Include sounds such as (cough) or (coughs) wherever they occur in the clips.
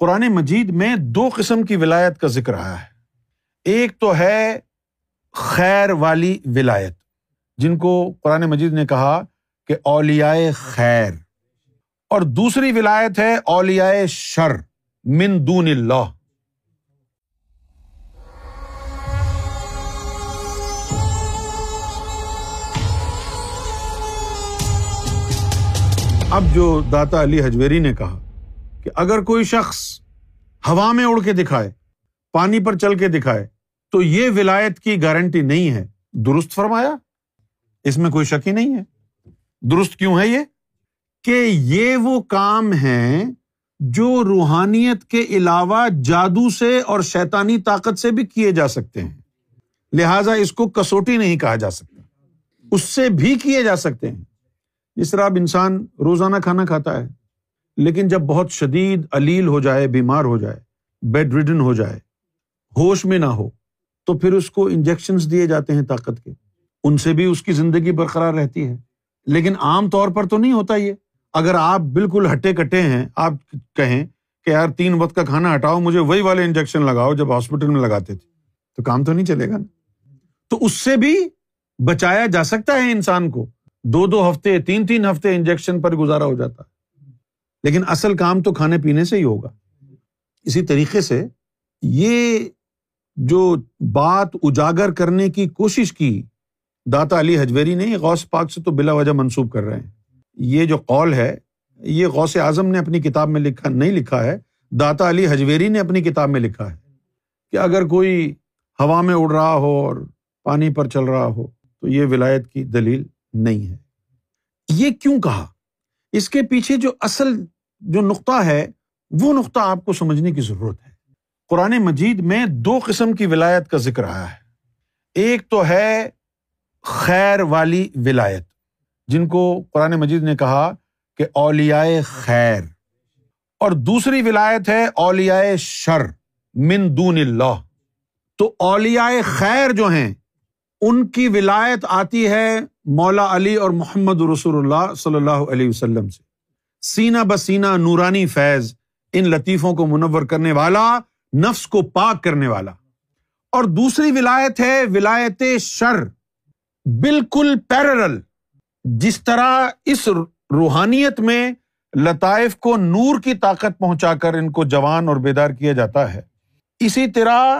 قرآن مجید میں دو قسم کی ولایت کا ذکر آیا ہے۔ ایک تو ہے خیر والی ولایت، جن کو قرآن مجید نے کہا کہ اولیائے خیر۔ اور دوسری ولایت ہے اولیائے شر، من دون اللہ۔ اب جو داتا علی حجویری نے کہا کہ اگر کوئی شخص ہوا میں اڑ کے دکھائے، پانی پر چل کے دکھائے، تو یہ ولایت کی گارنٹی نہیں ہے۔ درست فرمایا؟ اس میں کوئی شک ہی نہیں ہے۔ درست کیوں ہے یہ؟ کہ یہ وہ کام ہے جو روحانیت کے علاوہ جادو سے اور شیطانی طاقت سے بھی کیے جا سکتے ہیں۔ لہذا اس کو کسوٹی نہیں کہا جا سکتا۔ اس سے بھی کیے جا سکتے ہیں۔ جس طرح اب انسان روزانہ کھانا کھاتا ہے۔ لیکن جب بہت شدید علیل ہو جائے، بیمار ہو جائے بیڈ ریڈن ہو جائے، ہوش میں نہ ہو، تو پھر اس کو انجیکشن دیے جاتے ہیں طاقت کے۔ ان سے بھی اس کی زندگی برقرار رہتی ہے۔ لیکن عام طور پر تو نہیں ہوتا یہ۔ اگر آپ بالکل ہٹے کٹے ہیں، آپ کہیں کہ یار تین وقت کا کھانا ہٹاؤ، مجھے وہی والے انجیکشن لگاؤ جب ہاسپٹل میں لگاتے تھے۔ تو کام تو نہیں چلے گا نا۔ تو اس سے بھی بچایا جا سکتا ہے انسان کو۔ دو دو ہفتے، تین تین ہفتے انجیکشن پر گزارا ہو جاتا۔ لیکن اصل کام تو کھانے پینے سے ہی ہوگا۔ اسی طریقے سے یہ جو بات اجاگر کرنے کی کوشش کی، داتا علی حجویری نے غوث پاک سے تو بلا وجہ منسوب کر رہے ہیں۔ یہ جو قول ہے، یہ غوث اعظم نے اپنی کتاب میں لکھا، نہیں لکھا ہے، داتا علی حجویری نے اپنی کتاب میں لکھا ہے کہ اگر کوئی ہوا میں اڑ رہا ہو اور پانی پر چل رہا ہو تو یہ ولایت کی دلیل نہیں ہے۔ یہ کیوں کہا؟ اس کے پیچھے جو اصل جو نقطہ ہے، وہ نقطہ آپ کو سمجھنے کی ضرورت ہے۔ قرآن مجید میں دو قسم کی ولایت کا ذکر آیا ہے۔ ایک تو ہے خیر والی ولایت، جن کو قرآن مجید نے کہا کہ اولیائے خیر۔ اور دوسری ولایت ہے اولیائے شر من دون اللہ۔ تو اولیائے خیر جو ہیں ان کی ولایت آتی ہے مولا علی اور محمد رسول اللہ صلی اللہ علیہ وسلم سے۔ سینا بسینہ نورانی فیض ان لطیفوں کو منور کرنے والا، نفس کو پاک کرنے والا۔ اور دوسری ولایت ہے ولایت شر، بالکل پیرل جس طرح اس روحانیت میں لطائف کو نور کی طاقت پہنچا کر ان کو جوان اور بیدار کیا جاتا ہے، اسی طرح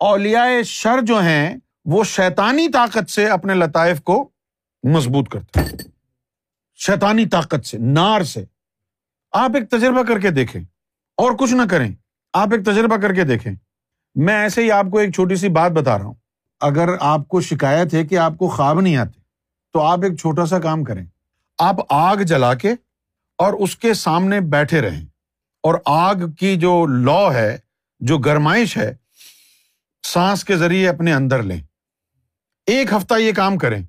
اولیائے شر جو ہیں وہ شیطانی طاقت سے اپنے لطائف کو مضبوط کرتے ہیں شیطانی طاقت سے، نار سے۔ آپ ایک تجربہ کر کے دیکھیں۔ اور کچھ نہ کریں۔ آپ ایک تجربہ کر کے دیکھیں۔ میں ایسے ہی آپ کو ایک چھوٹی سی بات بتا رہا ہوں۔ اگر آپ کو شکایت ہے کہ آپ کو خواب نہیں آتے، تو آپ ایک چھوٹا سا کام کریں۔ آپ آگ جلا کے اور اس کے سامنے بیٹھے رہیں۔ اور آگ کی جو لا ہے، جو گرمائش ہے، سانس کے ذریعے اپنے اندر لیں۔ ایک ہفتہ یہ کام کریں۔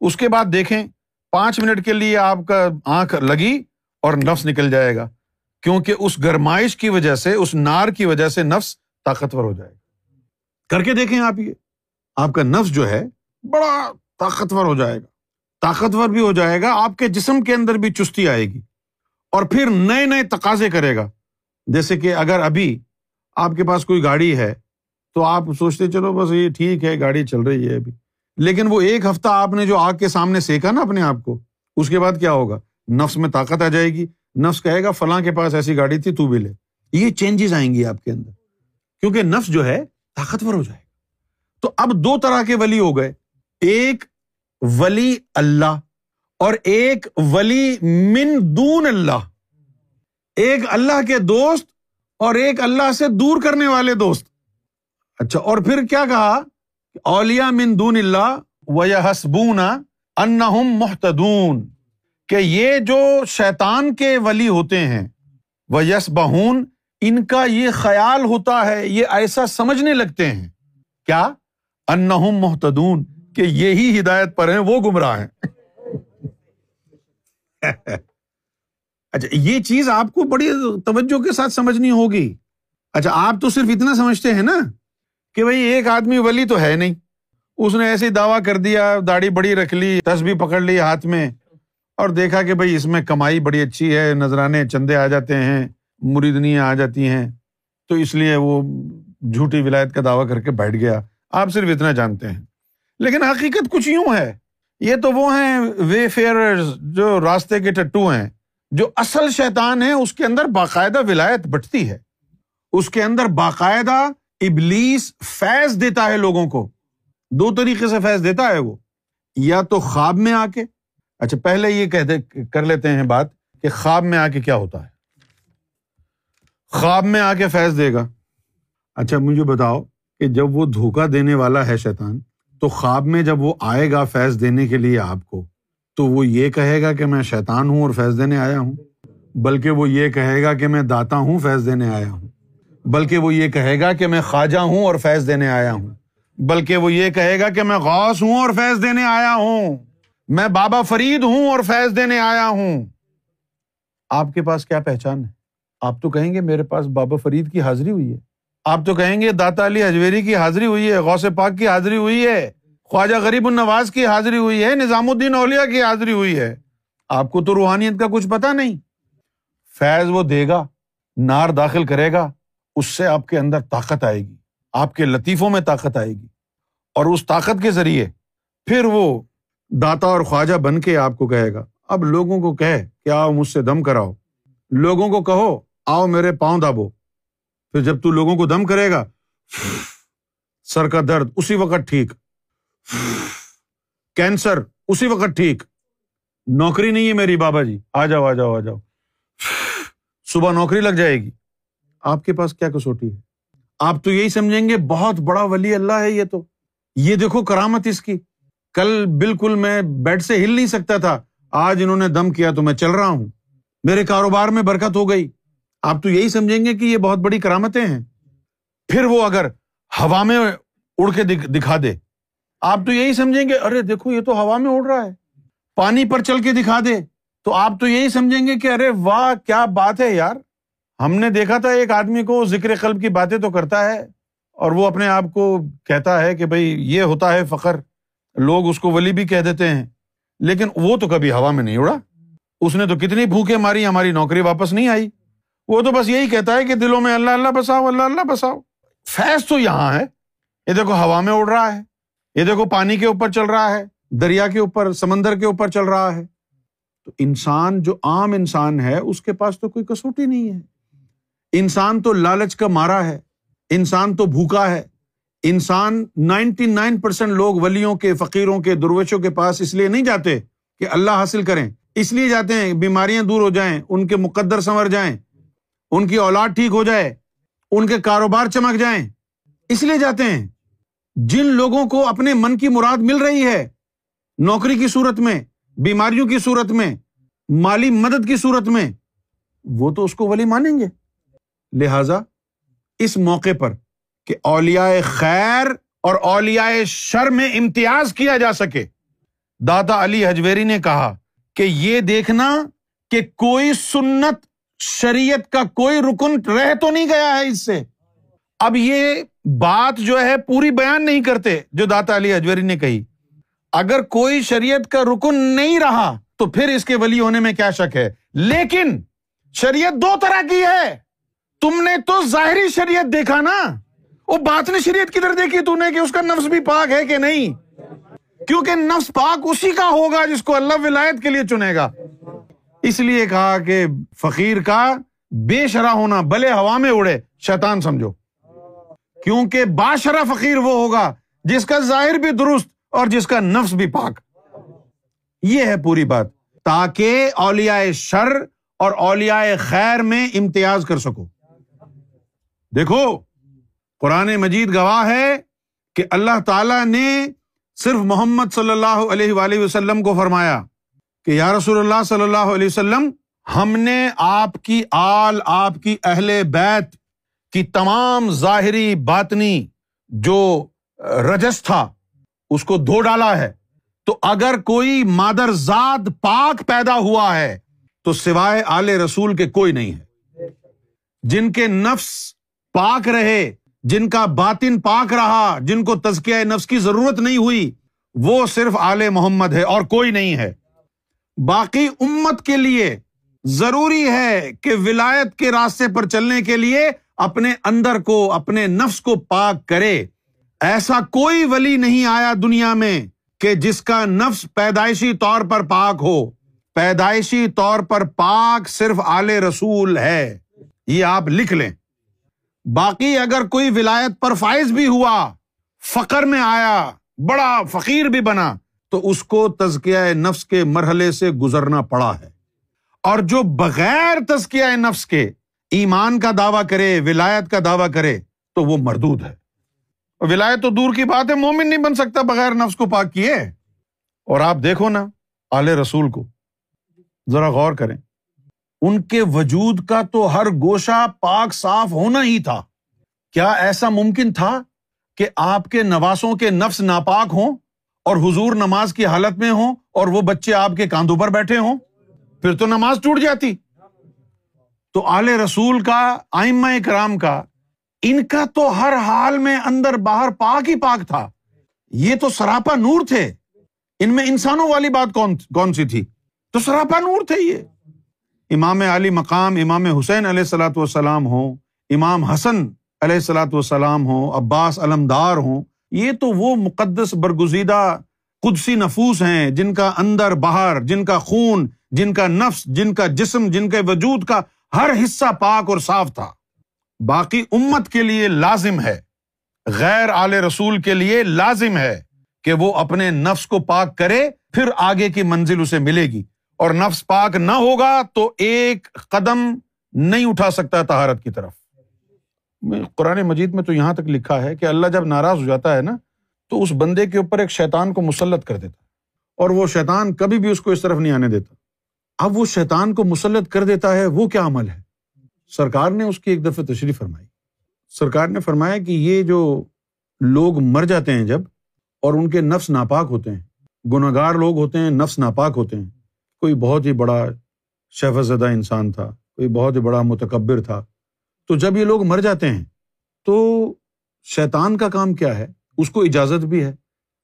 اس کے بعد دیکھیں، پانچ منٹ کے لیے آپ کا آنکھ لگی اور نفس نکل جائے گا۔ کیونکہ اس گرمائش کی وجہ سے، اس نار کی وجہ سے نفس طاقتور ہو جائے گا۔ کر کے دیکھیں آپ یہ۔ آپ کا نفس جو ہے، بڑا طاقتور ہو جائے گا۔ طاقتور بھی ہو جائے گا، آپ کے جسم کے اندر بھی چستی آئے گی۔ اور پھر نئے نئے تقاضے کرے گا۔ جیسے کہ اگر ابھی آپ کے پاس کوئی گاڑی ہے، تو آپ سوچتے چلو بس یہ ٹھیک ہے، گاڑی چل رہی ہے ابھی۔ لیکن وہ ایک ہفتہ آپ نے جو آگ کے سامنے سیکا نا اپنے آپ کو، اس کے بعد کیا ہوگا؟ نفس میں طاقت آ جائے گی۔ نفس کہے گا، فلاں کے پاس ایسی گاڑی تھی، تو بھی لے۔ یہ چینجز آئیں گی آپ کے اندر۔ کیونکہ نفس جو ہے، طاقتور ہو جائے گا۔ تو اب دو طرح کے ولی ہو گئے۔ ایک ولی اللہ اور ایک ولی من دون اللہ۔ ایک اللہ کے دوست اور ایک اللہ سے دور کرنے والے دوست۔ اچھا اور پھر کیا کہا؟ اولیا من دون اللہ و حسبون ان محتدون کہ یہ جو شیطان کے ولی ہوتے ہیں وہ یس بہون ان کا یہ خیال ہوتا ہے، یہ ایسا سمجھنے لگتے ہیں۔ کیا؟ ان محتدون کہ یہی ہدایت پر ہیں، وہ گمراہ ہیں۔ (laughs) اچھا یہ چیز آپ کو بڑی توجہ کے ساتھ سمجھنی ہوگی۔ اچھا آپ تو صرف اتنا سمجھتے ہیں نا؟ کہ بھائی ایک آدمی ولی تو ہے نہیں۔ اس نے ایسے دعویٰ کر دیا، داڑھی بڑی رکھ لی تصبی پکڑ لی ہاتھ میں اور دیکھا کہ بھائی اس میں کمائی بڑی اچھی ہے، نذرانے چندے آ جاتے ہیں، مریدنیاں آ جاتی ہیں۔ تو اس لیے وہ جھوٹی ولایت کا دعویٰ کر کے بیٹھ گیا۔ آپ صرف اتنا جانتے ہیں۔ لیکن حقیقت کچھ یوں ہے۔ یہ تو وہ ہیں وے فیئر جو راستے کے ٹٹو ہیں، جو اصل شیطان ہے اس کے اندر باقاعدہ ولایت بٹتی ہے۔ اس کے اندر باقاعدہ ابلیس فیض دیتا ہے لوگوں کو۔ دو طریقے سے فیض دیتا ہے وہ۔ یا تو خواب میں آ کے۔ اچھا پہلے یہ کہتے کر لیتے ہیں بات کہ خواب میں آ کے کیا ہوتا ہے۔ خواب میں آ کے فیض دے گا۔ اچھا مجھے بتاؤ کہ جب وہ دھوکا دینے والا ہے شیطان، تو خواب میں جب وہ آئے گا فیض دینے کے لیے آپ کو، تو وہ یہ کہے گا کہ میں شیطان ہوں اور فیض دینے آیا ہوں؟ بلکہ وہ یہ کہے گا کہ میں داتا ہوں، فیض دینے آیا ہوں۔ بلکہ وہ یہ کہے گا کہ میں خواجہ ہوں اور فیض دینے آیا ہوں۔ بلکہ وہ یہ کہے گا کہ میں غوث ہوں اور فیض دینے آیا ہوں۔ میں بابا فرید ہوں اور فیض دینے آیا ہوں۔ آپ کے پاس کیا پہچان ہے؟ آپ تو کہیں گے میرے پاس بابا فرید کی حاضری ہوئی ہے۔ آپ تو کہیں گے داتا علی اجویری کی حاضری ہوئی ہے، غوث پاک کی حاضری ہوئی ہے، خواجہ غریب النواز کی حاضری ہوئی ہے، نظام الدین اولیا کی حاضری ہوئی ہے۔ آپ کو تو روحانیت کا کچھ پتا نہیں۔ فیض وہ دے گا، نار داخل کرے گا۔ اس سے آپ کے اندر طاقت آئے گی، آپ کے لطیفوں میں طاقت آئے گی اور اس طاقت کے ذریعے پھر وہ داتا اور خواجہ بن کے آپ کو کہے گا، اب لوگوں کو کہ آؤ مجھ سے دم کراؤ۔ لوگوں کو کہو، آؤ میرے پاؤں دابو پھر جب تو لوگوں کو دم کرے گا، سر کا درد اسی وقت ٹھیک۔ کینسر اسی وقت ٹھیک۔ نوکری نہیں ہے میری بابا جی۔ آ جاؤ آ جاؤ آ جاؤ۔ صبح نوکری لگ جائے گی۔ آپ کے پاس کیا کسوٹی ہے؟ آپ تو یہی سمجھیں گے، بہت بڑا ولی اللہ ہے یہ تو۔ یہ دیکھو کرامت اس کی۔ کل بالکل میں بیڈ سے ہل نہیں سکتا تھا۔ آج انہوں نے دم کیا تو میں چل رہا ہوں۔ میرے کاروبار میں برکت ہو گئی۔ آپ تو یہی سمجھیں گے کہ یہ بہت بڑی کرامتیں ہیں۔ پھر وہ اگر ہوا میں اڑ کے دکھا دے۔ آپ تو یہی سمجھیں گے، ارے دیکھو یہ تو ہوا میں اڑ رہا ہے۔ پانی پر چل کے دکھا دے۔ تو آپ تو یہی سمجھیں گے کہ ارے واہ، کیا بات ہے یار۔ ہم نے دیکھا تھا ایک آدمی کو ذکر قلب کی باتیں تو کرتا ہے اور وہ اپنے آپ کو کہتا ہے کہ بھائی یہ ہوتا ہے فخر، لوگ اس کو ولی بھی کہہ دیتے ہیں، لیکن وہ تو کبھی ہوا میں نہیں اڑا۔ اس نے تو کتنی بھوکے ماری، ہماری نوکری واپس نہیں آئی۔ وہ تو بس یہی کہتا ہے کہ دلوں میں اللہ اللہ بساؤ، اللہ اللہ بساؤ۔ فیض تو یہاں ہے۔ یہ دیکھو ہوا میں اڑ رہا ہے۔ یہ دیکھو پانی کے اوپر چل رہا ہے، دریا کے اوپر، سمندر کے اوپر چل رہا ہے۔ تو انسان جو عام انسان ہے، اس کے پاس تو کوئی کسوٹی نہیں ہے۔ انسان تو لالچ کا مارا ہے، انسان تو بھوکا ہے۔ انسان نائنٹی نائن پرسینٹ لوگ ولیوں کے، فقیروں کے، درویشوں کے پاس اس لیے نہیں جاتے کہ اللہ حاصل کریں۔ اس لیے جاتے ہیں، بیماریاں دور ہو جائیں، ان کے مقدر سنور جائیں، ان کی اولاد ٹھیک ہو جائے، ان کے کاروبار چمک جائیں۔ اس لیے جاتے ہیں۔ جن لوگوں کو اپنے من کی مراد مل رہی ہے، نوکری کی صورت میں، بیماریوں کی صورت میں، مالی مدد کی صورت میں، وہ تو اس کو ولی مانیں گے۔ لہذا اس موقع پر کہ اولیا خیر اور اولیا شر میں امتیاز کیا جا سکے، دادا علی حجویری نے کہا کہ یہ دیکھنا کہ کوئی سنت شریعت کا کوئی رکن رہ تو نہیں گیا ہے اس سے۔ اب یہ بات جو ہے پوری بیان نہیں کرتے، جو داتا علی اجوری نے کہی۔ اگر کوئی شریعت کا رکن نہیں رہا تو پھر اس کے ولی ہونے میں کیا شک ہے؟ لیکن شریعت دو طرح کی ہے۔ تم نے تو ظاہری شریعت دیکھا نا؟ وہ بات نے شریعت کدھر دیکھی تم نے کہ اس کا نفس بھی پاک ہے کہ نہیں؟ کیونکہ نفس پاک اسی کا ہوگا جس کو اللہ ولایت کے لیے چنے گا۔ اس لیے کہا کہ فقیر کا بے شرح ہونا، بلے ہوا میں اڑے۔ شیطان سمجھو۔ کیونکہ باشرا فقیر وہ ہوگا جس کا ظاہر بھی درست اور جس کا نفس بھی پاک۔ یہ ہے پوری بات۔ تاکہ اولیا شر اور اولیا خیر میں امتیاز کر سکو۔ دیکھو، قرآن مجید گواہ ہے کہ اللہ تعالی نے صرف محمد صلی اللہ علیہ وآلہ وسلم کو فرمایا کہ یا رسول اللہ صلی اللہ علیہ وسلم، ہم نے آپ کی آل، آپ کی اہل بیت کی تمام ظاہری باطنی جو رجس تھا، اس کو دھو ڈالا ہے۔ تو اگر کوئی مادر ذات پاک پیدا ہوا ہے، تو سوائے آل رسول کے کوئی نہیں ہے۔ جن کے نفس پاک رہے، جن کا باطن پاک رہا، جن کو تزکیہ نفس کی ضرورت نہیں ہوئی، وہ صرف آل محمد ہے اور کوئی نہیں ہے۔ باقی امت کے لیے ضروری ہے کہ ولایت کے راستے پر چلنے کے لیے اپنے اندر کو، اپنے نفس کو پاک کرے۔ ایسا کوئی ولی نہیں آیا دنیا میں کہ جس کا نفس پیدائشی طور پر پاک ہو۔ پیدائشی طور پر پاک صرف آل رسول ہے۔ یہ آپ لکھ لیں۔ باقی اگر کوئی ولایت پر فائز بھی ہوا فخر میں آیا، بڑا فقیر بھی بنا، تو اس کو تزکیہ نفس کے مرحلے سے گزرنا پڑا ہے۔ اور جو بغیر تزکیہ نفس کے ایمان کا دعوی کرے، ولایت کا دعوی کرے، تو وہ مردود ہے۔ ولایت تو دور کی بات ہے، مومن نہیں بن سکتا بغیر نفس کو پاک کیے۔ اور آپ دیکھو نا، آل رسول کو۔ ذرا غور کریں۔ ان کے وجود کا تو ہر گوشہ پاک صاف ہونا ہی تھا۔ کیا ایسا ممکن تھا کہ آپ کے نواسوں کے نفس ناپاک ہوں اور حضور نماز کی حالت میں ہوں اور وہ بچے آپ کے کاندھوں پر بیٹھے ہوں؟ پھر تو نماز ٹوٹ جاتی۔ تو آل رسول کا، آئمہ کرام کا، ان کا تو ہر حال میں اندر باہر پاک ہی پاک تھا۔ یہ تو سراپا نور تھے۔ ان میں انسانوں والی بات کون کون سی تھی؟ تو سراپا نور تھے یہ۔ امام علی مقام، امام حسین علیہ السلاۃ والسلام ہوں، امام حسن علیہ السلاۃ والسلام ہوں، عباس علمدار ہوں، یہ تو وہ مقدس برگزیدہ قدسی نفوس ہیں، جن کا اندر باہر جن کا خون، جن کا نفس، جن کا جسم، جن کے وجود کا ہر حصہ پاک اور صاف تھا۔ باقی امت کے لیے لازم ہے، غیر آل رسول کے لیے لازم ہے کہ وہ اپنے نفس کو پاک کرے، پھر آگے کی منزل اسے ملے گی۔ اور نفس پاک نہ ہوگا تو ایک قدم نہیں اٹھا سکتا تہارت کی طرف۔ قرآن مجید میں تو یہاں تک لکھا ہے کہ اللہ جب ناراض ہو جاتا ہے نا، تو اس بندے کے اوپر ایک شیتان کو مسلط کر دیتا اور وہ شیتان کبھی بھی اس کو اس طرف نہیں آنے دیتا۔ اب وہ شیتان کو مسلط کر دیتا ہے، وہ کیا عمل ہے؟ سرکار نے اس کی ایک دفعہ تشریف فرمائی۔ سرکار نے فرمایا کہ یہ جو لوگ مر جاتے ہیں جب، اور ان کے نفس ناپاک ہوتے ہیں گناگار لوگ ہوتے ہیں، نفس ناپاک ہوتے ہیں۔ کوئی بہت ہی بڑا شیف زدہ انسان تھا، کوئی بہت ہی بڑا متکبر تھا۔ تو جب یہ لوگ مر جاتے ہیں، تو شیطان کا کام کیا ہے؟ اس کو اجازت بھی ہے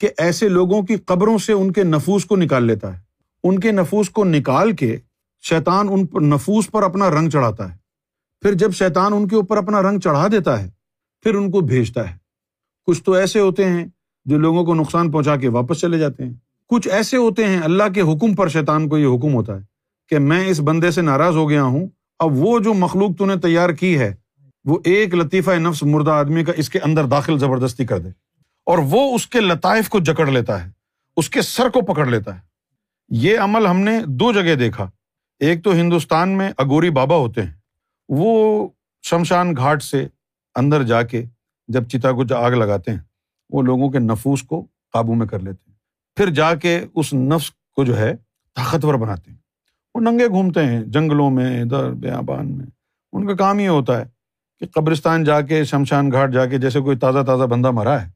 کہ ایسے لوگوں کی قبروں سے ان کے نفوس کو نکال لیتا ہے۔ ان کے نفوس کو نکال کے شیطان ان نفوس پر اپنا رنگ چڑھاتا ہے۔ پھر جب شیطان ان کے اوپر اپنا رنگ چڑھا دیتا ہے، پھر ان کو بھیجتا ہے۔ کچھ تو ایسے ہوتے ہیں جو لوگوں کو نقصان پہنچا کے واپس چلے جاتے ہیں۔ کچھ ایسے ہوتے ہیں، اللہ کے حکم پر شیطان کو یہ حکم ہوتا ہے کہ میں اس بندے سے ناراض ہو گیا ہوں، اب وہ جو مخلوق تو نے تیار کی ہے، وہ ایک لطیفہ نفس مردہ آدمی کا اس کے اندر داخل زبردستی کر دے۔ اور وہ اس کے لطائف کو جکڑ لیتا ہے، اس کے سر کو پکڑ لیتا ہے۔ یہ عمل ہم نے دو جگہ دیکھا۔ ایک تو ہندوستان میں اگوری بابا ہوتے ہیں۔ وہ شمشان گھاٹ سے اندر جا کے جب چتا کو آگ لگاتے ہیں، وہ لوگوں کے نفوس کو قابو میں کر لیتے ہیں۔ پھر جا کے اس نفس کو جو ہے طاقتور بناتے ہیں۔ وہ ننگے گھومتے ہیں جنگلوں میں ادھر بیابان میں۔ ان کا کام یہ ہوتا ہے کہ قبرستان جا کے، شمشان گھاٹ جا کے جیسے کوئی تازہ تازہ بندہ مرا ہے،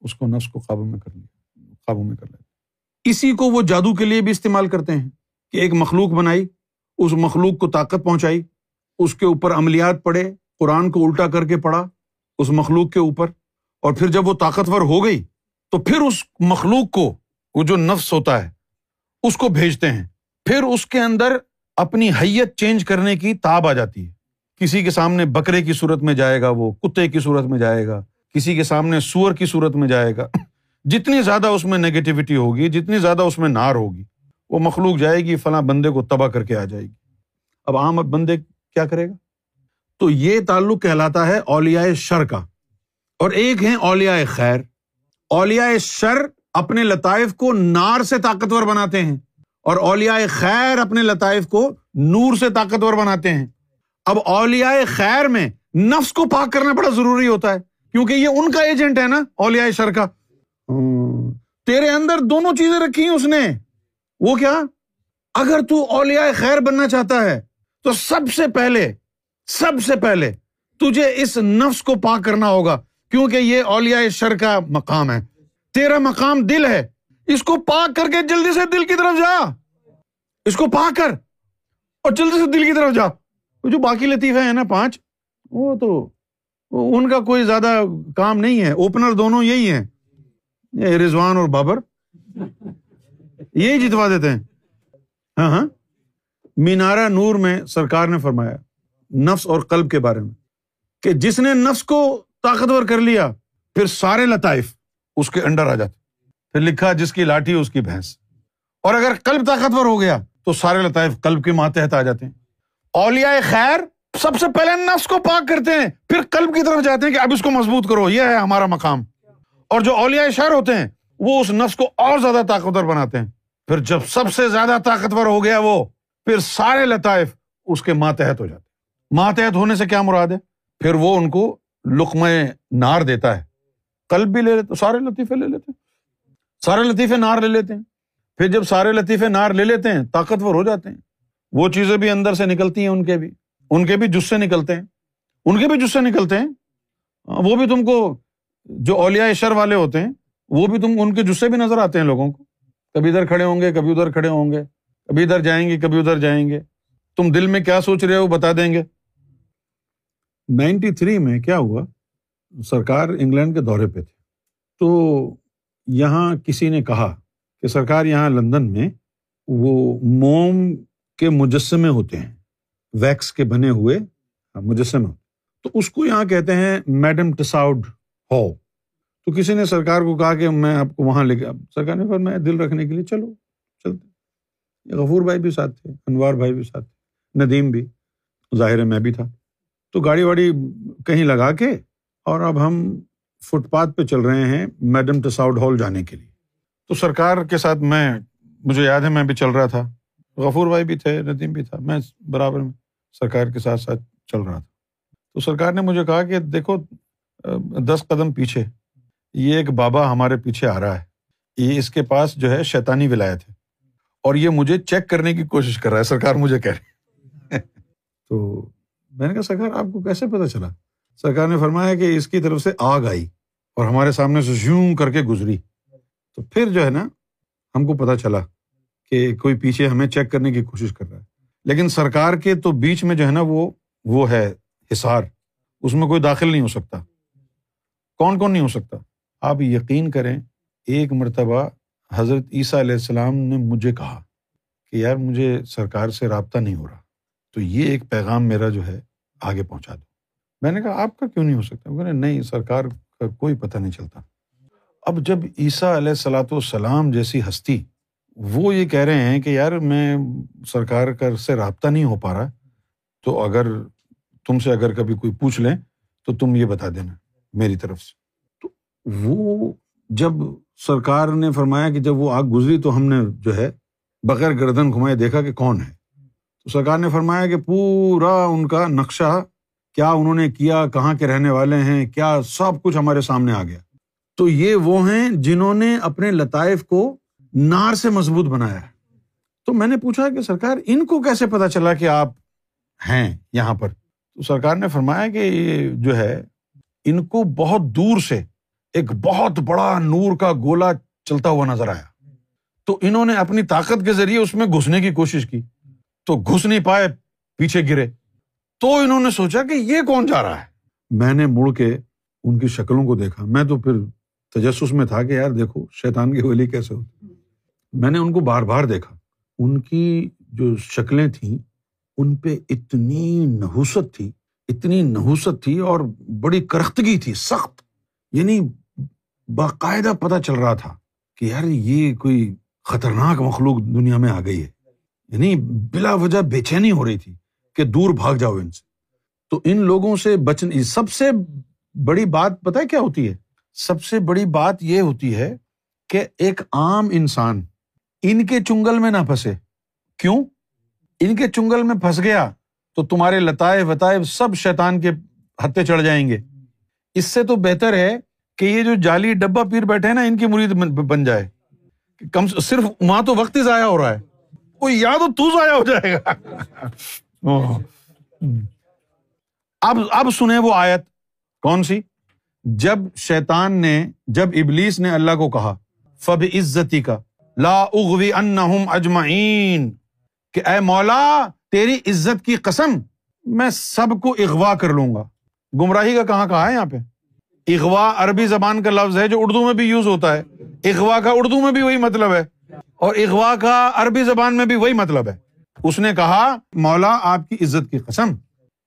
اس کو نفس کو قابو میں کر لیا، قابو میں کر لیا۔ اسی کو وہ جادو کے لیے بھی استعمال کرتے ہیں کہ ایک مخلوق بنائی، اس مخلوق کو طاقت پہنچائی، اس کے اوپر عملیات پڑے، قرآن کو الٹا کر کے پڑھا اس مخلوق کے اوپر اور پھر جب وہ طاقتور ہو گئی تو پھر اس مخلوق کو وہ جو نفس ہوتا ہے، اس کو بھیجتے ہیں۔ پھر اس کے اندر اپنی حیت چینج کرنے کی تاب آ جاتی ہے۔ کسی کے سامنے بکرے کی صورت میں جائے گا، وہ کتے کی صورت میں جائے گا۔ کسی کے سامنے سور کی صورت میں جائے گا۔ (coughs) جتنی زیادہ اس میں نیگیٹیوٹی ہوگی، جتنی زیادہ اس میں نار ہوگی، وہ مخلوق جائے گی، فلاں بندے کو تباہ کر کے آ جائے گی۔ اب عام بندے کیا کرے گا؟ تو یہ تعلق کہلاتا ہے اولیا شر کا۔ اور ایک ہے اولیا خیر۔ اولیا شر اپنے لطائف کو نار سے طاقتور بناتے ہیں اور اولیا خیر اپنے لطائف کو نور سے طاقتور بناتے ہیں۔ اب اولیا خیر میں نفس کو پاک کرنا بڑا ضروری ہوتا ہے، کیونکہ یہ ان کا ایجنٹ ہے نا اولیا شر کا۔ تیرے اندر دونوں چیزیں رکھی ہیں اس نے۔ وہ کیا؟ اگر تو اولیا خیر بننا چاہتا ہے، تو سب سے پہلے، سب سے پہلے تجھے اس نفس کو پاک کرنا ہوگا، کیونکہ یہ اولیا شر کا مقام ہے۔ تیرا مقام دل ہے۔ اس کو پاک کر کے جلدی سے دل کی طرف جا۔ اس کو پاک کر اور جلدی سے دل کی طرف جا۔ جو باقی لطیفہ ہے نا پانچ، وہ تو ان کا کوئی زیادہ کام نہیں ہے۔ اوپنر دونوں یہی ہیں۔ رضوان اور بابر۔ یہی جتوا دیتے ہیں۔ ہاں ہاں۔ مینارا نور میں سرکار نے فرمایا، نفس اور قلب کے بارے میں کہ جس نے نفس کو طاقتور کر لیا، پھر سارے لطائف۔ اس کے انڈر آ جاتے۔ پھر لکھا جس کی لاٹھی، اس کی بھینس۔ اور اگر قلب طاقتور ہو گیا، تو سارے لطائف قلب کے ماتحت آ جاتے ہیں۔ اولیا خیر سب سے پہلے نفس کو پاک کرتے ہیں، پھر قلب کی طرف جاتے ہیں کہ اب اس کو مضبوط کرو، یہ ہے ہمارا مقام۔ اور جو اولیا شہر ہوتے ہیں، وہ اس نفس کو اور زیادہ طاقتور بناتے ہیں۔ پھر جب سب سے زیادہ طاقتور ہو گیا وہ، پھر سارے لطائف اس کے ماتحت ہو جاتے ہیں۔ ماتحت ہونے سے کیا مراد ہے؟ پھر وہ ان کو لقمہ نار دیتا ہے۔ قلب بھی لے لیتے، سارے لطیفے لے لیتے۔ ہیں سارے لطیفے نار لے لیتے ہیں۔ پھر جب سارے لطیفے نار لے لیتے ہیں، طاقتور ہو جاتے ہیں۔ وہ چیزیں بھی اندر سے نکلتی ہیں ان کے بھی۔ ان کے بھی جسے نکلتے ہیں۔ ان کے بھی جسے نکلتے ہیں۔ وہ بھی تم کو جو اولیا شر والے ہوتے ہیں، وہ بھی تم ان کے جسے بھی نظر آتے ہیں لوگوں کو۔ کبھی ادھر کھڑے ہوں گے، کبھی ادھر کھڑے ہوں گے۔ کبھی ادھر جائیں گے، کبھی ادھر جائیں گے۔ تم دل میں کیا سوچ رہے ہو بتا دیں گے۔ نائنٹی تھری میں کیا ہوا؟ سرکار انگلینڈ کے دورے پہ تھے تو یہاں کسی نے کہا کہ سرکار یہاں لندن میں وہ موم کے مجسمے ہوتے ہیں، ویکس کے بنے ہوئے مجسمے تو اس کو یہاں کہتے ہیں میڈم ٹساؤڈ ہو تو کسی نے سرکار کو کہا کہ میں آپ کو وہاں لے کے، سرکار نے میں دل رکھنے کے لیے چلو، چلتے غفور بھائی بھی ساتھ تھے، انوار بھائی بھی ساتھ تھے، ندیم بھی، ظاہر میں بھی تھا۔ تو گاڑی واڑی کہیں لگا کے اور اب ہم فٹ پاتھ پہ چل رہے ہیں میڈم ٹساؤڈ ہال جانے کے لیے۔ تو سرکار کے ساتھ میں مجھے یاد ہے میں بھی چل رہا تھا۔ غفور بھائی بھی تھے ندیم بھی تھا میں برابر میں سرکار کے ساتھ ساتھ چل رہا تھا۔ تو سرکار نے مجھے کہا کہ دیکھو دس قدم پیچھے یہ ایک بابا ہمارے پیچھے آ رہا ہے۔ یہ اس کے پاس جو ہے شیطانی ولایت ہے۔ اور یہ مجھے چیک کرنے کی کوشش کر رہا ہے سرکار مجھے کہہ رہے تو میں نے کہا سرکار آپ کو کیسے پتا چلا؟ سرکار نے فرمایا کہ اس کی طرف سے آگ آئی اور ہمارے سامنے سے یوں کر کے گزری۔ تو پھر جو ہے نا، ہم کو پتا چلا کہ کوئی پیچھے ہمیں چیک کرنے کی کوشش کر رہا ہے۔ لیکن سرکار کے تو بیچ میں جو ہے نا، وہ وہ ہے حصار۔ اس میں کوئی داخل نہیں ہو سکتا۔ کون کون نہیں ہو سکتا؟ آپ یقین کریں، ایک مرتبہ حضرت عیسیٰ علیہ السلام نے مجھے کہا کہ یار، مجھے سرکار سے رابطہ نہیں ہو رہا۔ تو یہ ایک پیغام میرا جو ہے، آگے پہنچا دو۔ میں نے کہا، آپ کا کیوں نہیں ہو سکتا؟ نہیں، سرکار کا کوئی پتہ نہیں چلتا۔ اب جب عیسیٰ علیہ السلاۃ والسلام جیسی ہستی، وہ یہ کہہ رہے ہیں کہ یار میں سرکار کا سے رابطہ نہیں ہو پا رہا، تو اگر تم سے اگر کبھی کوئی پوچھ لیں، تو تم یہ بتا دینا میری طرف سے۔ تو وہ جب سرکار نے فرمایا کہ جب وہ آگ گزری تو ہم نے جو ہے بغیر گردن گھمائے دیکھا کہ کون ہے۔ تو سرکار نے فرمایا کہ پورا ان کا نقشہ کیا انہوں نے کیا، کہاں کے رہنے والے ہیں، کیا سب کچھ ہمارے سامنے آ گیا۔ تو یہ وہ ہیں جنہوں نے اپنے لطائف کو نار سے مضبوط بنایا۔ ہے تو میں نے پوچھا کہ سرکار، ان کو کیسے پتا چلا کہ آپ ہیں یہاں پر؟ تو سرکار نے فرمایا کہ یہ جو ہے، ان کو بہت دور سے ایک بہت بڑا نور کا گولا چلتا ہوا نظر آیا۔ تو انہوں نے اپنی طاقت کے ذریعے اس میں گھسنے کی کوشش کی۔ تو گھس نہیں پائے، پیچھے گرے۔ تو انہوں نے سوچا کہ یہ کون جا رہا ہے؟ میں نے مڑ کے ان کی شکلوں کو دیکھا۔ میں تو پھر تجسس میں تھا کہ یار دیکھو، شیطان کی ولی کیسے ہوتی میں نے ان کو بار بار دیکھا۔ ان کی جو شکلیں تھیں، ان پہ اتنی نحوست تھی، اتنی نحوست تھی اور بڑی کرختگی تھی، سخت۔ یعنی باقاعدہ پتہ چل رہا تھا کہ یار یہ کوئی خطرناک مخلوق دنیا میں آ گئی ہے۔ یعنی بلا وجہ بے چینی ہو رہی تھی۔ کہ دور بھاگ جاؤ ان سے۔ تو ان لوگوں سے بچنے سب سے بڑی بات پتہ کیا ہوتی ہے؟ سب سے بڑی بات یہ ہوتی ہے کہ ایک عام انسان ان کے چنگل میں نہ پھنسے۔ کیوں؟ ان کے چنگل میں پھنس گیا تو تمہارے لتائے وتائے سب شیتان کے ہتھے چڑھ جائیں گے۔ اس سے تو بہتر ہے کہ یہ جو جالی ڈبا پیر بیٹھے نا، ان کی مرید بن جائے۔ کم صرف وہاں تو وقت ہی ضائع ہو رہا ہے۔ کوئی یا تو ضائع ہو جائے گا۔ اب اب سنیں وہ آیت۔ کون سی؟ جب شیتان نے جب ابلیس نے اللہ کو کہا فب عزتی کا لا اغوی انہم اجمعین کہ اے مولا تیری عزت کی قسم میں سب کو اغوا کر لوں گا۔ گمراہی کا کہاں کہا ہے یہاں پہ؟ اغوا عربی زبان کا لفظ ہے جو اردو میں بھی یوز ہوتا ہے۔ اغوا کا اردو میں بھی وہی مطلب ہے اور اغوا کا عربی زبان میں بھی وہی مطلب ہے۔ اس نے کہا، مولا آپ کی عزت کی قسم،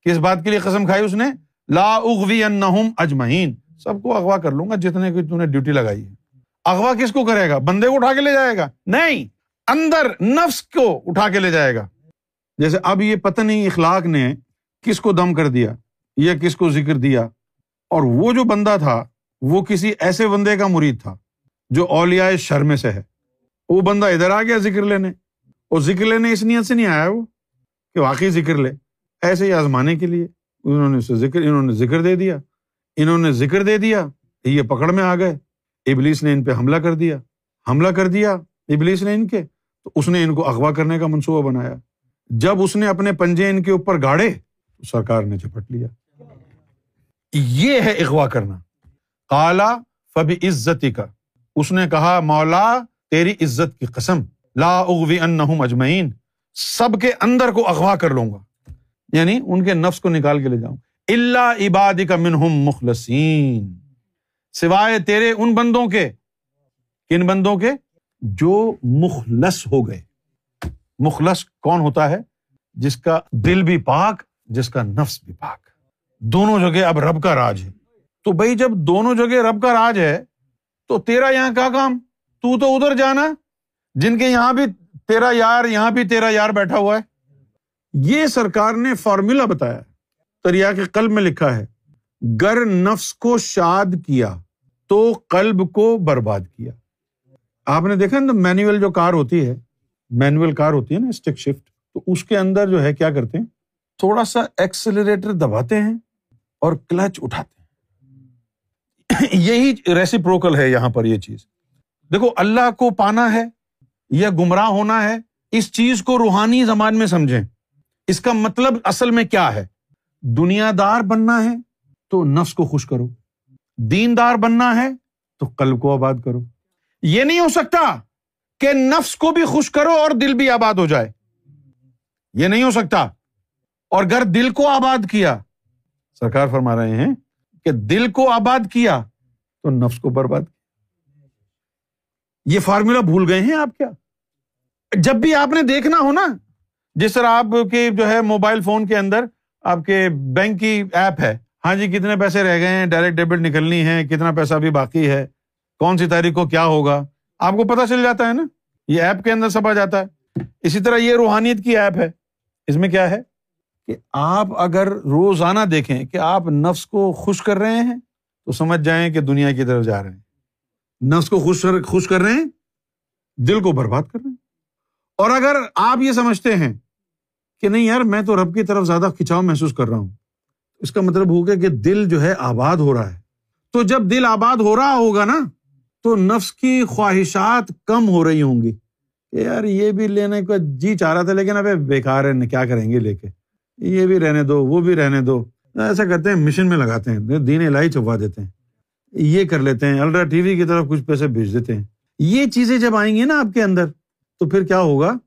کس بات کے لیے قسم کھائی اس نے؟ لا اغوی انہم اجمعین۔ سب کو اغوا کر لوں گا جتنے کی تو نے ڈیوٹی لگائی ہے۔ اغوا کس کو کرے گا؟ بندے کو اٹھا کے لے جائے گا؟ نہیں، اندر نفس کو اٹھا کے لے جائے گا۔ جیسے اب یہ پتہ نہیں اخلاق نے کس کو دم کر دیا، یا کس کو ذکر دیا۔ اور وہ جو بندہ تھا، وہ کسی ایسے بندے کا مرید تھا جو اولیا شرم سے ہے۔ وہ بندہ ادھر آ گیا ذکر لینے۔ اور ذکر لینے اس نیت سے نہیں آیا وہ کہ واقعی ذکر لے۔ ایسے ہی آزمانے کے لیے انہوں نے اسے ذکر، انہوں نے ذکر دے دیا۔ انہوں نے ذکر دے دیا یہ پکڑ میں آ گئے۔ ابلیس نے ان پہ حملہ کر دیا۔ حملہ کر دیا ابلیس نے ان کے۔ تو اس نے ان کو اغوا کرنے کا منصوبہ بنایا۔ جب اس نے اپنے پنجے ان کے اوپر گاڑے تو سرکار نے جھپٹ لیا۔ یہ ہے اغوا کرنا۔ کالا فبی عزتی کا اس نے کہا، مولا تیری عزت کی قسم۔ لا اغوی ان اجمعین، سب کے اندر کو اغوا کر لوں گا۔ یعنی ان کے نفس کو نکال کے لے جاؤں۔ اللہ عباد کا منہم مخلصین۔ سوائے تیرے ان بندوں کے، کن بندوں کے؟ جو مخلص ہو گئے۔ مخلص کون ہوتا ہے؟ جس کا دل بھی پاک، جس کا نفس بھی پاک۔ دونوں جگہ اب رب کا راج ہے۔ تو بھائی جب دونوں جگہ رب کا راج ہے، تو تیرا یہاں کیا کام؟ تو تو ادھر جانا۔ جن کے یہاں بھی تیرا یار، یہاں بھی تیرا یار بیٹھا ہوا ہے۔ یہ سرکار نے فارمولا بتایا، دریا کے قلب میں لکھا ہے، گر نفس کو شاد کیا تو قلب کو برباد کیا۔ آپ نے دیکھا نا، مینوئل جو کار ہوتی ہے، مینوئل کار ہوتی ہے نا، اسٹک شفٹ، تو اس کے اندر جو ہے کیا کرتے ہیں؟ تھوڑا سا ایکسلریٹر دباتے ہیں اور کلچ اٹھاتے ہیں۔ (coughs) یہی ریسیپروکل ہے یہاں پر یہ چیز۔ دیکھو، اللہ کو پانا ہے یا گمراہ ہونا ہے، اس چیز کو روحانی زمان میں سمجھیں۔ اس کا مطلب اصل میں کیا ہے؟ دنیا دار بننا ہے تو نفس کو خوش کرو۔ دیندار بننا ہے تو قلب کو آباد کرو۔ یہ نہیں ہو سکتا کہ نفس کو بھی خوش کرو اور دل بھی آباد ہو جائے۔ یہ نہیں ہو سکتا۔ اور اگر دل کو آباد کیا، سرکار فرما رہے ہیں کہ دل کو آباد کیا تو نفس کو برباد کیا۔ یہ فارمولا بھول گئے ہیں آپ کیا؟ جب بھی آپ نے دیکھنا ہو نا، جس طرح آپ کے جو ہے موبائل فون کے اندر آپ کے بینک کی ایپ ہے ہاں جی کتنے پیسے رہ گئے ہیں، ڈائریکٹ ڈیبٹ نکلنی ہے کتنا پیسہ بھی باقی ہے، کون سی تاریخ کو کیا ہوگا؟ آپ کو پتا چل جاتا ہے نا، یہ ایپ کے اندر سب آ جاتا ہے۔ اسی طرح یہ روحانیت کی ایپ ہے۔ اس میں کیا ہے؟ کہ آپ اگر روزانہ دیکھیں کہ آپ نفس کو خوش کر رہے ہیں، تو سمجھ جائیں کہ دنیا کی طرف جا رہے ہیں۔ نفس کو خوش خوش کر رہے ہیں، دل کو برباد کر رہے ہیں۔ اور اگر آپ یہ سمجھتے ہیں کہ نہیں یار، میں تو رب کی طرف زیادہ کھچاؤ محسوس کر رہا ہوں اس کا مطلب ہوگا کہ دل جو ہے آباد ہو رہا ہے۔ تو جب دل آباد ہو رہا ہوگا نا، تو نفس کی خواہشات کم ہو رہی ہوں گی۔ کہ یار، یہ بھی لینے کا جی چاہ رہا تھا، لیکن ابھی بےکار ہے، کیا کریں گے لے کے؟ یہ بھی رہنے دو، وہ بھی رہنے دو۔ ایسا کرتے ہیں، مشین میں لگاتے ہیں، دین الہی چھپا دیتے ہیں۔ یہ کر لیتے ہیں، الٹرا ٹی وی کی طرف کچھ پیسے بھیج دیتے ہیں۔ یہ چیزیں جب آئیں گی نا آپ کے اندر، تو پھر کیا ہوگا؟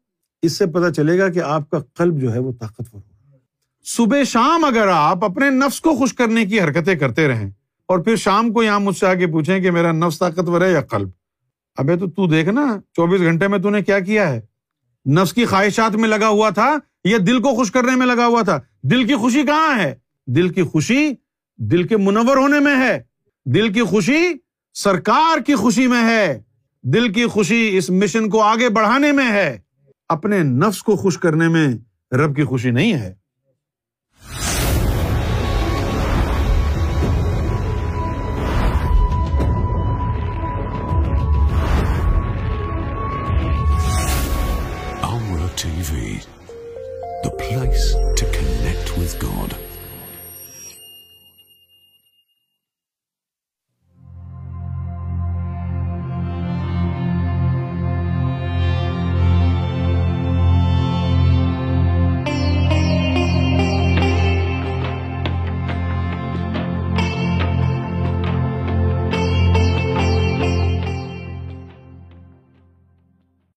اس سے پتا چلے گا کہ آپ کا قلب جو ہے وہ طاقتور ہوگا۔ صبح شام اگر آپ اپنے نفس کو خوش کرنے کی حرکتیں کرتے رہیں اور پھر شام کو یہاں مجھ سے آگے پوچھیں کہ میرا نفس طاقتور ہے یا قلب؟ ابھی تو تو دیکھ نا، چوبیس گھنٹے میں تو نے کیا کیا ہے؟ نفس کی خواہشات میں لگا ہوا تھا یا دل کو خوش کرنے میں لگا ہوا تھا؟ دل کی خوشی کہاں ہے؟ دل کی خوشی دل کے منور ہونے میں ہے۔ دل کی خوشی سرکار کی خوشی میں ہے۔ دل کی خوشی اس مشن کو آگے بڑھانے میں ہے۔ اپنے نفس کو خوش کرنے میں رب کی خوشی نہیں ہے۔